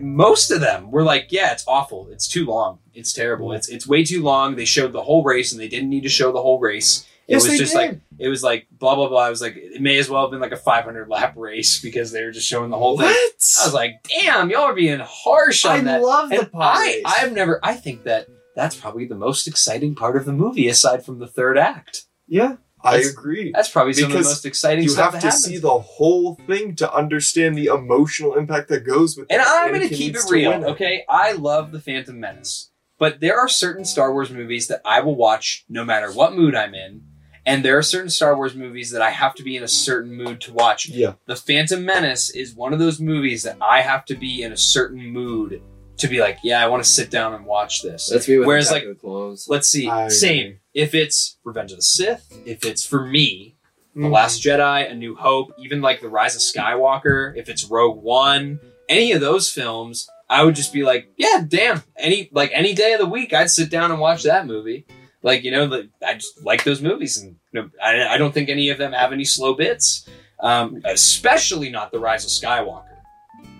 most of them were like, yeah, it's awful. It's too long. It's terrible. It's it's way too long. They showed the whole race and they didn't need to show the whole race. It Yes, was just did. like it was like blah blah blah. I was like it may as well have been like a 500 lap race because they were just showing the whole thing. I was like, damn, y'all are being harsh on I that. I love the And pod I. I've never I think that that's probably the most exciting part of the movie aside from the third act. Yeah, I That's- agree. That's probably some of the Because most exciting stuff. You have that to happens. see the whole thing to understand the emotional impact that goes with And it. I'm going to keep it real, it. okay? I love The Phantom Menace. But there are certain Star Wars movies that I will watch no matter what mood I'm in. And there are certain Star Wars movies that I have to be in a certain mood to watch. Yeah. The Phantom Menace is one of those movies that I have to be in a certain mood to be like, yeah, I want to sit down and watch this. That's me with Whereas, Attack like, of the Clones. Let's see. I Same. If it's Revenge of the Sith, if it's for me, The Mhm. Last Jedi, A New Hope, even like The Rise of Skywalker, if it's Rogue One, any of those films, I would just be like, yeah, damn. Any like any day of the week, I'd sit down and watch that movie. Like you know, like, I just like those movies, and you know, I, I don't think any of them have any slow bits. Um, especially not The Rise of Skywalker.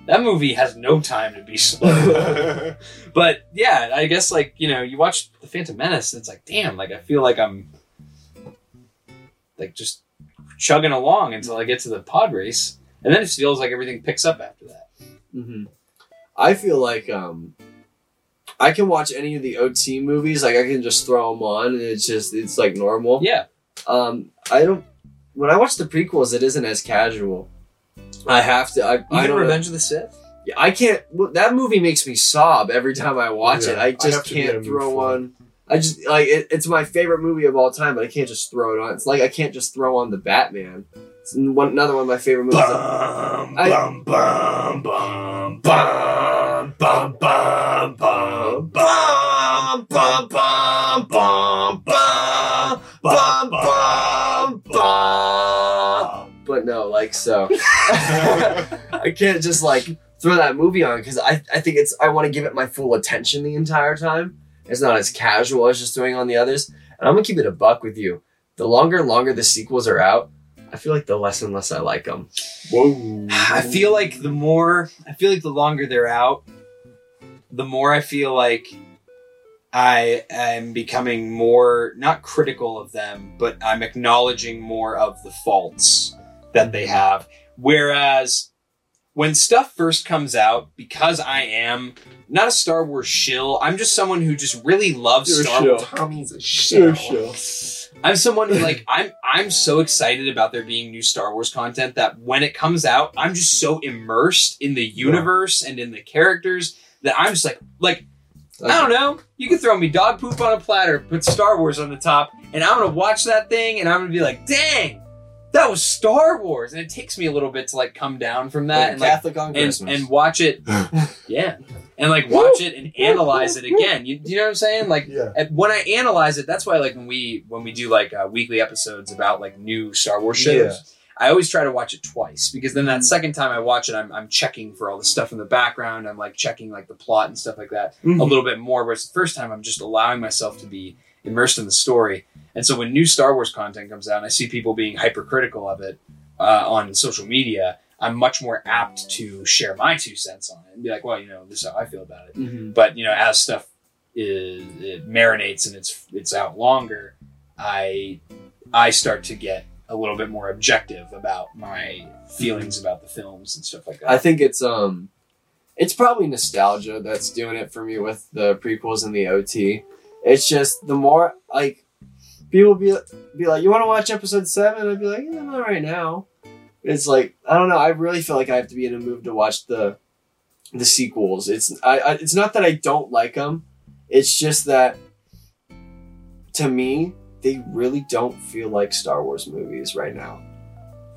That movie has no time to be slow. But yeah, I guess like you know, you watch the Phantom Menace, and it's like, damn, like I feel like I'm like just chugging along until I get to the pod race, and then it feels like everything picks up after that. hmm I feel like um, I can watch any of the OT movies. Like I can just throw them on, and it's just it's like normal. Yeah, Um, I don't. When I watch the prequels, it isn't as casual. I have to. I, I even. Revenge of the Sith. Yeah, I can't. well, That movie makes me sob every time I watch Yeah, it. I I just have to be in a can't throw on. I just like it, it's my favorite movie of all time, but I can't just throw it on. It's like I can't just throw on the Batman. It's one, another one of my favorite movies. Bum, I- bum, bum, bum, bum, bum, bum, bum, bum, bum, bum, bum, bum, bum, bum, no, like so, I can't just like throw that movie on because I I think it's I want to give it my full attention the entire time. It's not as casual as just throwing on the others. And I'm gonna keep it a buck with you. The longer and longer the sequels are out, I feel like the less and less I like them. Whoa. I feel like the more I feel like the longer they're out, the more I feel like I am becoming more not critical of them, but I'm acknowledging more of the faults that they have. Whereas when stuff first comes out, because I am not a Star Wars shill, I'm just someone who just really loves You're Star. Wars. Tommy's a Sure, shill. I'm someone who like I'm I'm so excited about there being new Star Wars content that when it comes out, I'm just so immersed in the universe and in the characters that I'm just like like I don't know. You can throw me dog poop on a platter, put Star Wars on the top, and I'm gonna watch that thing and I'm gonna be like, dang, that was Star Wars. And it takes me a little bit to like come down from that and like on and, Christmas. and watch it yeah. And like watch it and analyze it again. You, you know what I'm saying? Like Yeah. and when I analyze it, that's why like when we when we do like uh, weekly episodes about like new Star Wars shows, Yeah. I always try to watch it twice because then that second time I watch it, I'm I'm checking for all the stuff in the background. I'm like checking like the plot and stuff like that Mhm. a little bit more. Whereas the first time I'm just allowing myself to be immersed in the story. And so when new Star Wars content comes out and I see people being hypercritical of it uh, on social media, I'm much more apt to share my two cents on it and be like, well, you know, this is how I feel about it Mhm. but you know as stuff is it marinates and it's it's out longer i i start to get a little bit more objective about my feelings about the films and stuff like that I think it's um, it's probably nostalgia that's doing it for me with the prequels and the OT. It's just the more like people be be like, "You want to watch episode 7? I'd be like, "Yeah, not right now." It's like I don't know. I really feel like I have to be in a mood to watch the the sequels. It's I, I it's not that I don't like them. It's just that to me they really don't feel like Star Wars movies right now.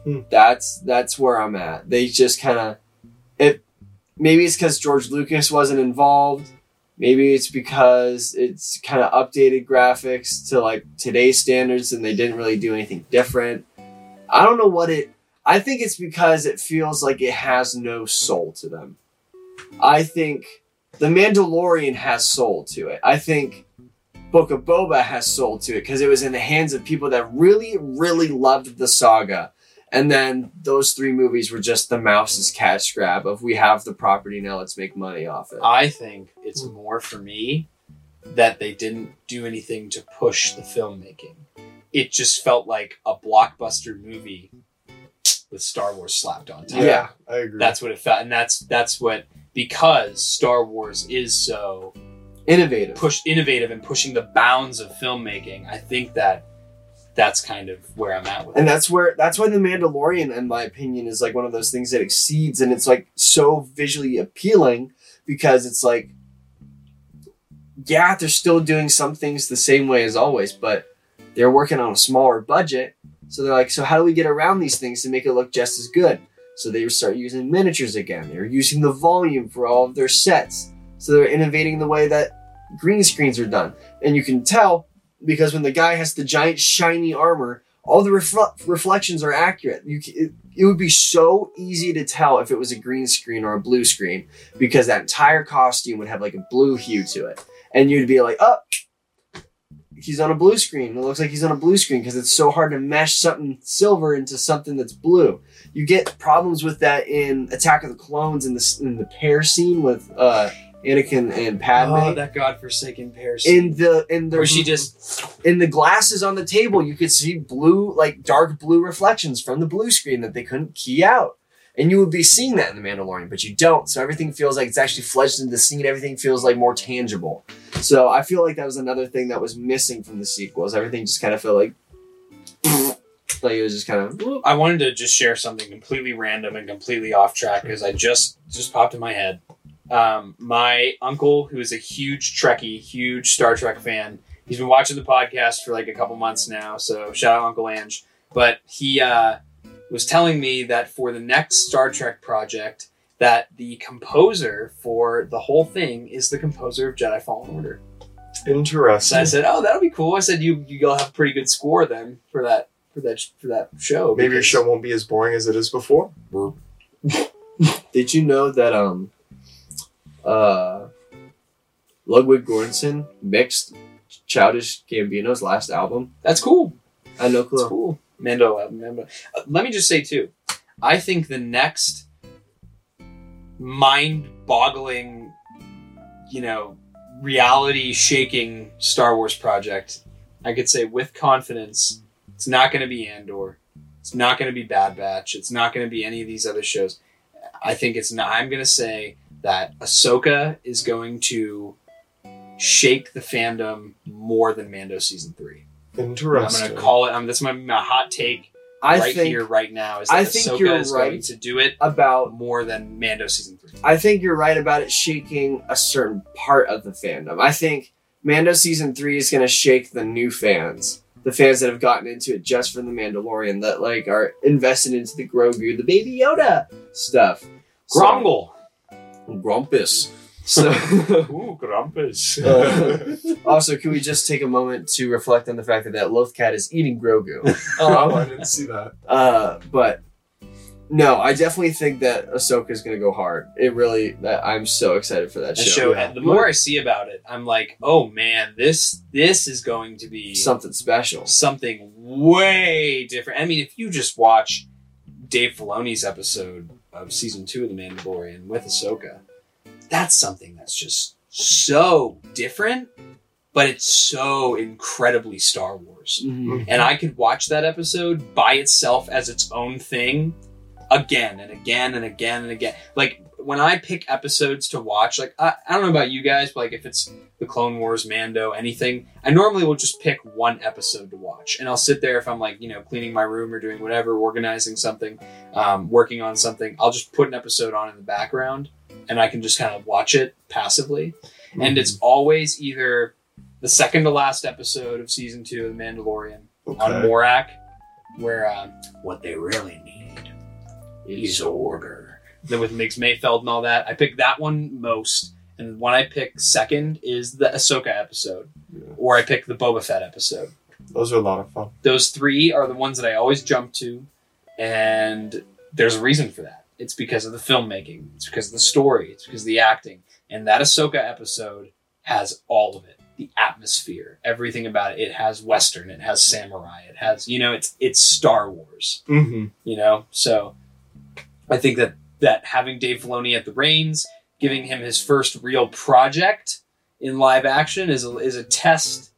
Hmm. That's that's where I'm at. They just kind of it. Maybe it's because George Lucas wasn't involved. Maybe it's because it's kind of updated graphics to like today's standards, and they didn't really do anything different. I don't know what it. I think it's because it feels like it has no soul to them. I think The Mandalorian has soul to it. I think Book of Boba has soul to it because it was in the hands of people that really, really loved the saga. And then those three movies were just the mouse's cash grab of we have the property now, let's make money off it. i think it's hmm. more for me that they didn't do anything to push the filmmaking it just felt like a blockbuster movie with star wars slapped on top Yeah. I agree. that's what it felt and that's that's what because star wars is so Innovative. push innovative and pushing the bounds of filmmaking i think that that's kind of where i'm at with And it that's where that's why the Mandalorian, in my opinion, is like one of those things that exceeds and it's like so visually appealing because it's like yeah, they're still doing some things the same way as always, but they're working on a smaller budget. So they're like, so how do we get around these things to make it look just as good? So they start using miniatures again. They're using the volume for all of their sets. So they're innovating the way that green screens are done. And you can tell because when the guy has the giant shiny armor, all the refle- reflections are accurate. You it, it would be so easy to tell if it was a green screen or a blue screen because that entire costume would have like a blue hue to it, and you'd be like, "Oh, he's on a blue screen. It looks like he's on a blue screen because it's so hard to mesh something silver into something that's blue." You get problems with that in Attack of the Clones in the in the pair scene with uh, Anakin and Padme. oh that godforsaken pair in the in the where she just in the glasses on the table, you could see blue, like dark blue reflections from the blue screen that they couldn't key out. And you would be seeing that in The Mandalorian, but you don't. So everything feels like it's actually fledged into the scene. Everything feels like more tangible. So I feel like that was another thing that was missing from the sequels. Everything just kind of felt like, like it was just kind of. I wanted to just share something completely random and completely off track because I just just popped in my head. Um, my uncle, who is a huge Trekkie, huge Star Trek fan, He's been watching the podcast for like a couple months now, so shout out Uncle Ange. But he uh, was telling me that for the next Star Trek project, that the composer for the whole thing is the composer of Jedi Fallen Order. So I said, "Oh, that'll be cool." I said, "You you'll have a pretty good score then for that for that for that show." Maybe your show won't be as boring as it is before. Did you know that um uh Ludwig Göransson mixed Childish Gambino's last album? That's cool. I know, no That's cool. Mando, uh, Mando. Uh, let me just say too, I think the next mind-boggling, you know, reality-shaking Star Wars project, I could say with confidence, it's not going to be Andor. It's not going to be Bad Batch. It's not going to be any of these other shows. I think it's not. I'm going to say that Ahsoka is going to shake the fandom more than Mando season three. Interesting. I'm gonna call it. Um, that's my, my hot take I right think here, right now. Is that I think Ahsoka you're is going right. to do it about more than Mando season three. I think you're right about it shaking a certain part of the fandom. I think Mando season three is gonna shake the new fans. The fans that have gotten into it just from the Mandalorian that like are invested into the Grogu, the Baby Yoda stuff. So- Grumble. Grumpus. So Ooh, Grumpus. Uh, also, can we just take a moment to reflect on the fact that that Lothcat is eating Grogu? oh, Um, I didn't see that. uh, but no, I definitely think that Ahsoka is going to go hard. It really, that, I'm so excited for that The show. show. and The more I see about it, I'm like, oh man, this this is going to be Something special. something way different. I mean, if you just watch Dave Filoni's episode of season two of The Mandalorian with Ahsoka, that's something that's just so different, but it's so incredibly Star Wars. Mhm. And I could watch that episode by itself as its own thing again and again and again and again. Like when I pick episodes to watch, like I, I don't know about you guys, but like if it's the Clone Wars, Mando, anything, I normally will just pick one episode to watch, and I'll sit there if I'm like you know cleaning my room or doing whatever, organizing something, um, working on something. I'll just put an episode on in the background, and I can just kind of watch it passively. And it's always either the second to last episode of season two of The Mandalorian on Morak, where um, what they really need is order. Then with Migs Mayfeld and all that, I pick that one most. And one I pick second is the Ahsoka episode, Yeah. or I pick the Boba Fett episode. Those are a lot of fun. Those three are the ones that I always jump to, and there's a reason for that. It's because of the filmmaking, it's because of the story, it's because of the acting. And that Ahsoka episode has all of it. The atmosphere, everything about it. It has Western, it has samurai, it has you know, it's it's Star Wars Mm-hmm. you know so i think that that having dave filoni at the reins giving him his first real project in live action is a, is a test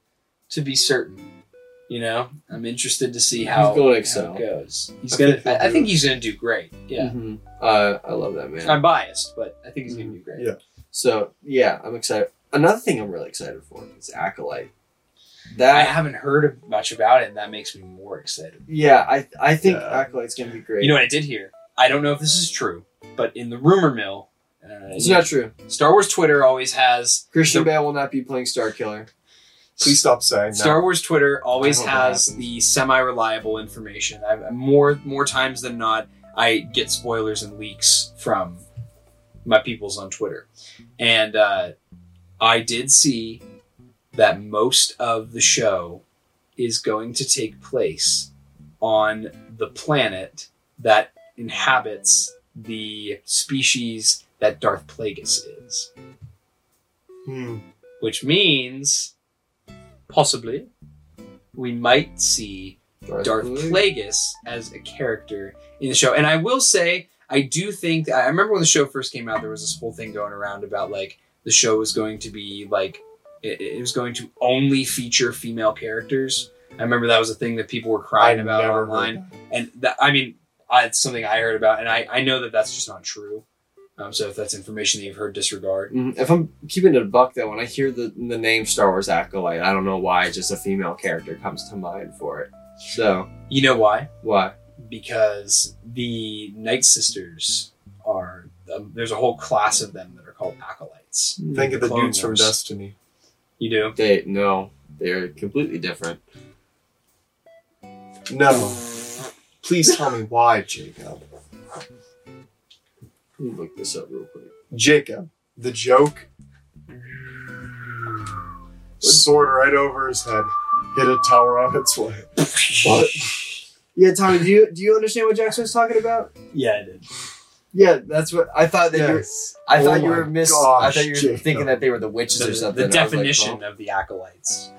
to be certain you know i'm interested to see how, He's gonna how it goes he's I gonna think I, I think he's gonna do great yeah Mhm. Uh, I love that man. i'm biased but i think he's gonna do great Yeah. So yeah, I'm excited. Another thing I'm really excited for is Acolyte. That I haven't heard much about it and that makes me more excited yeah, I I think Yeah. Acolyte's gonna be great. you know what i did hear i don't know if this is true but in the rumor mill uh, it's not true. star wars twitter always has Christian The- Bale will not be playing Starkiller. Please stop saying Star that. Wars Twitter always I hope that has the semi-reliable information. I've, more more times than not, I get spoilers and leaks from my peoples on Twitter, and uh, I did see that most of the show is going to take place on the planet that inhabits the species that Darth Plagueis is Hmm. which means possibly we might see Darth Plagueis as a character in the show. And I will say, I do think I remember when the show first came out, there was this whole thing going around about like the show was going to be like it, it was going to only feature female characters. I remember that was a thing that people were crying I about online, and that I mean, I, it's something I heard about, and I I know that that's just not true. Um, so if that's information that you've heard, disregard. Mhm. If I'm keeping it a buck though, when I hear the the name Star Wars Acolyte, I don't know why just a female character comes to mind for it. So You know why? why? because the Night Sisters are um, there's a whole class of them that are called acolytes. Think of the Clone dudes from Destiny. You do? They no. They are completely different. No. Please tell me why, Jacob. Let me look this up real quick. Jacob, the joke. Sword right over his head. Hit a tower on its way. But Yeah, Tommy, do you do you understand what Jackson was talking about? Yeah, I did. Yeah, that's what I thought that you were. yes. I Oh thought you my were miss. I gosh, thought you were Jacob. thinking that they were the witches The, or something. the I was like, definition oh. of the acolytes.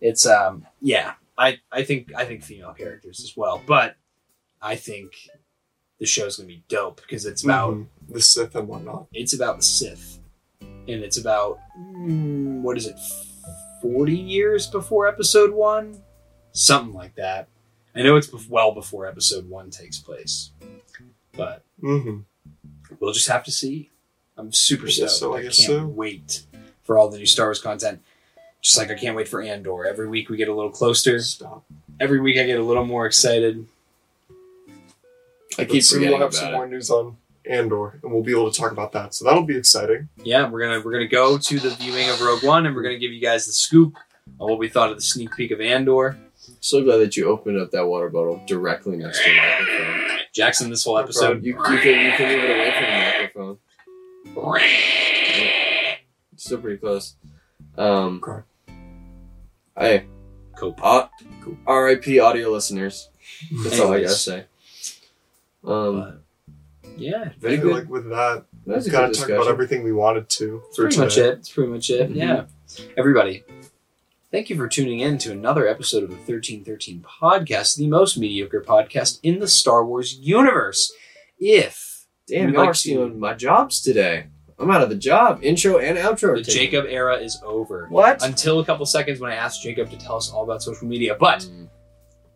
It's um yeah. I I think I think female characters as well, but I think the show's gonna be dope because it's about Mhm. the Sith and whatnot. it's about the Sith, and it's about mm, what is it, forty years before Episode One, something like that. I know it's well before Episode One takes place, but Mm-hmm. we'll just have to see. I'm super I stoked. so, I I can't so. wait for all the new Star Wars content. Just like I can't wait for Andor. Every week we get a little closer. Stop. Every week I get a little more excited. I But keep soon forgetting we'll have some it. more news on Andor, and we'll be able to talk about that. So that'll be exciting. Yeah, we're gonna we're gonna go to the viewing of Rogue One, and we're gonna give you guys the scoop on what we thought of the sneak peek of Andor. So glad that you opened up that water bottle directly next to the microphone. Jackson, this whole episode. You, you can you can move it away from the microphone. Still pretty close. Um, Okay. hey, Cope. uh, R.I.P. audio listeners. That's all I gotta say. Um, But, yeah, I very feel good. like with that, that was a we've got to talk about everything we wanted to That's for pretty much today. it. That's pretty much it. Mhm. Yeah. Everybody, thank you for tuning in to another episode of the 1313 podcast, the most mediocre podcast in the Star Wars universe. If Damn, We'd y'all like are stealing my jobs today. I'm out of the job. Intro and outro. the. Jacob era is over, What? until a couple seconds when I asked Jacob to tell us all about social media. But Mm.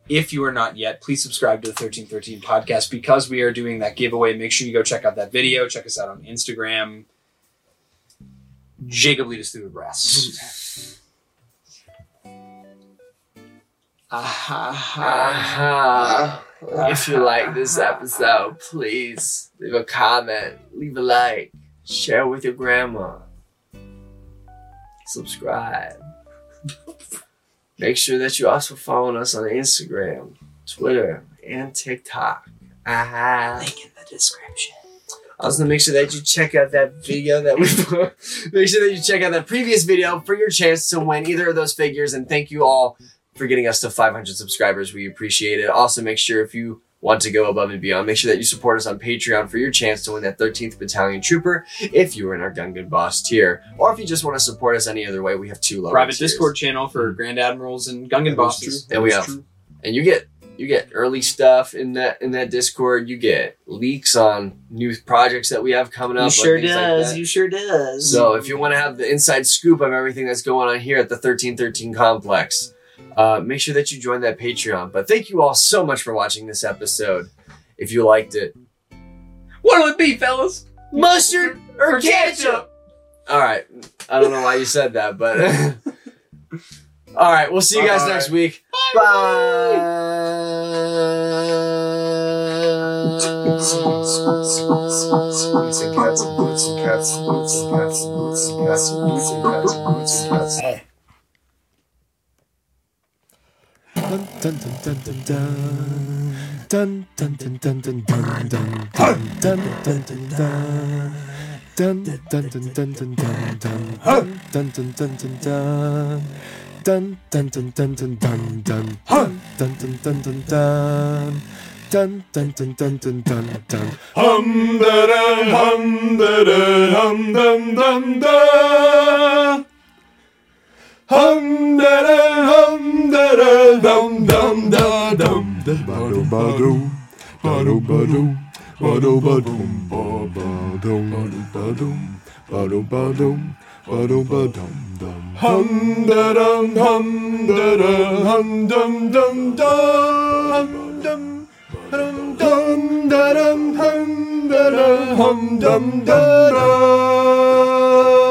If you are not yet, please subscribe to the 1313 podcast because we are doing that giveaway. Make sure you go check out that video. Check us out on Instagram. Jacob lead us through the rest. Aha. If you like this episode, please leave a comment, leave a like, share with your grandma, subscribe. Make sure that you also follow us on Instagram, Twitter, and TikTok. Link in the description. Also, make sure that you check out that video that we make sure that you check out that previous video for your chance to win either of those figures. And thank you all for getting us to 500 subscribers. We appreciate it. Also, make sure if you want to go above and beyond, make sure that you support us on Patreon for your chance to win that 13th Battalion Trooper if you are in our Gungan Boss tier. Or if you just want to support us any other way, we have two lower Private tiers. Discord channel for Grand Admirals and Gungan That is bosses. true. And we That is have- true. and you get you get early stuff in that in that Discord. You get leaks on new projects that we have coming up. You sure things like does. that. you sure does. So if you want to have the inside scoop of everything that's going on here at the 1313 complex, uh, make sure that you join that Patreon. But thank you all so much for watching this episode. If you liked it, what'll it be, fellas? mustard or ketchup? All right. I don't know why you said that, but all right. We'll see you guys Bye. next week. Bye. and cats, boots dun dun dun dun dun dun dun. Hum da da hum da da hum dum dum da. Hum da da hum da da dum dum da dum. Da ba do ba do ba do ba do ba do ba dum. Ba ba dum ba do ba dum ba do ba dum ba do ba dum dum hum da dum hum da da hum dum dum dum hum dum hum dum da dum hum da da hum dum. da da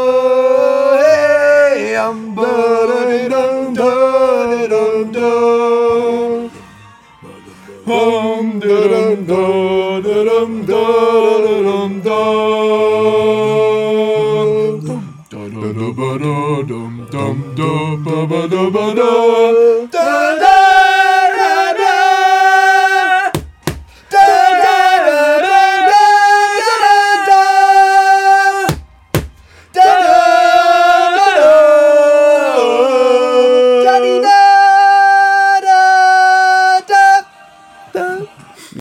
um da dum da dum dum hum dum dum dum dum da dum dum dum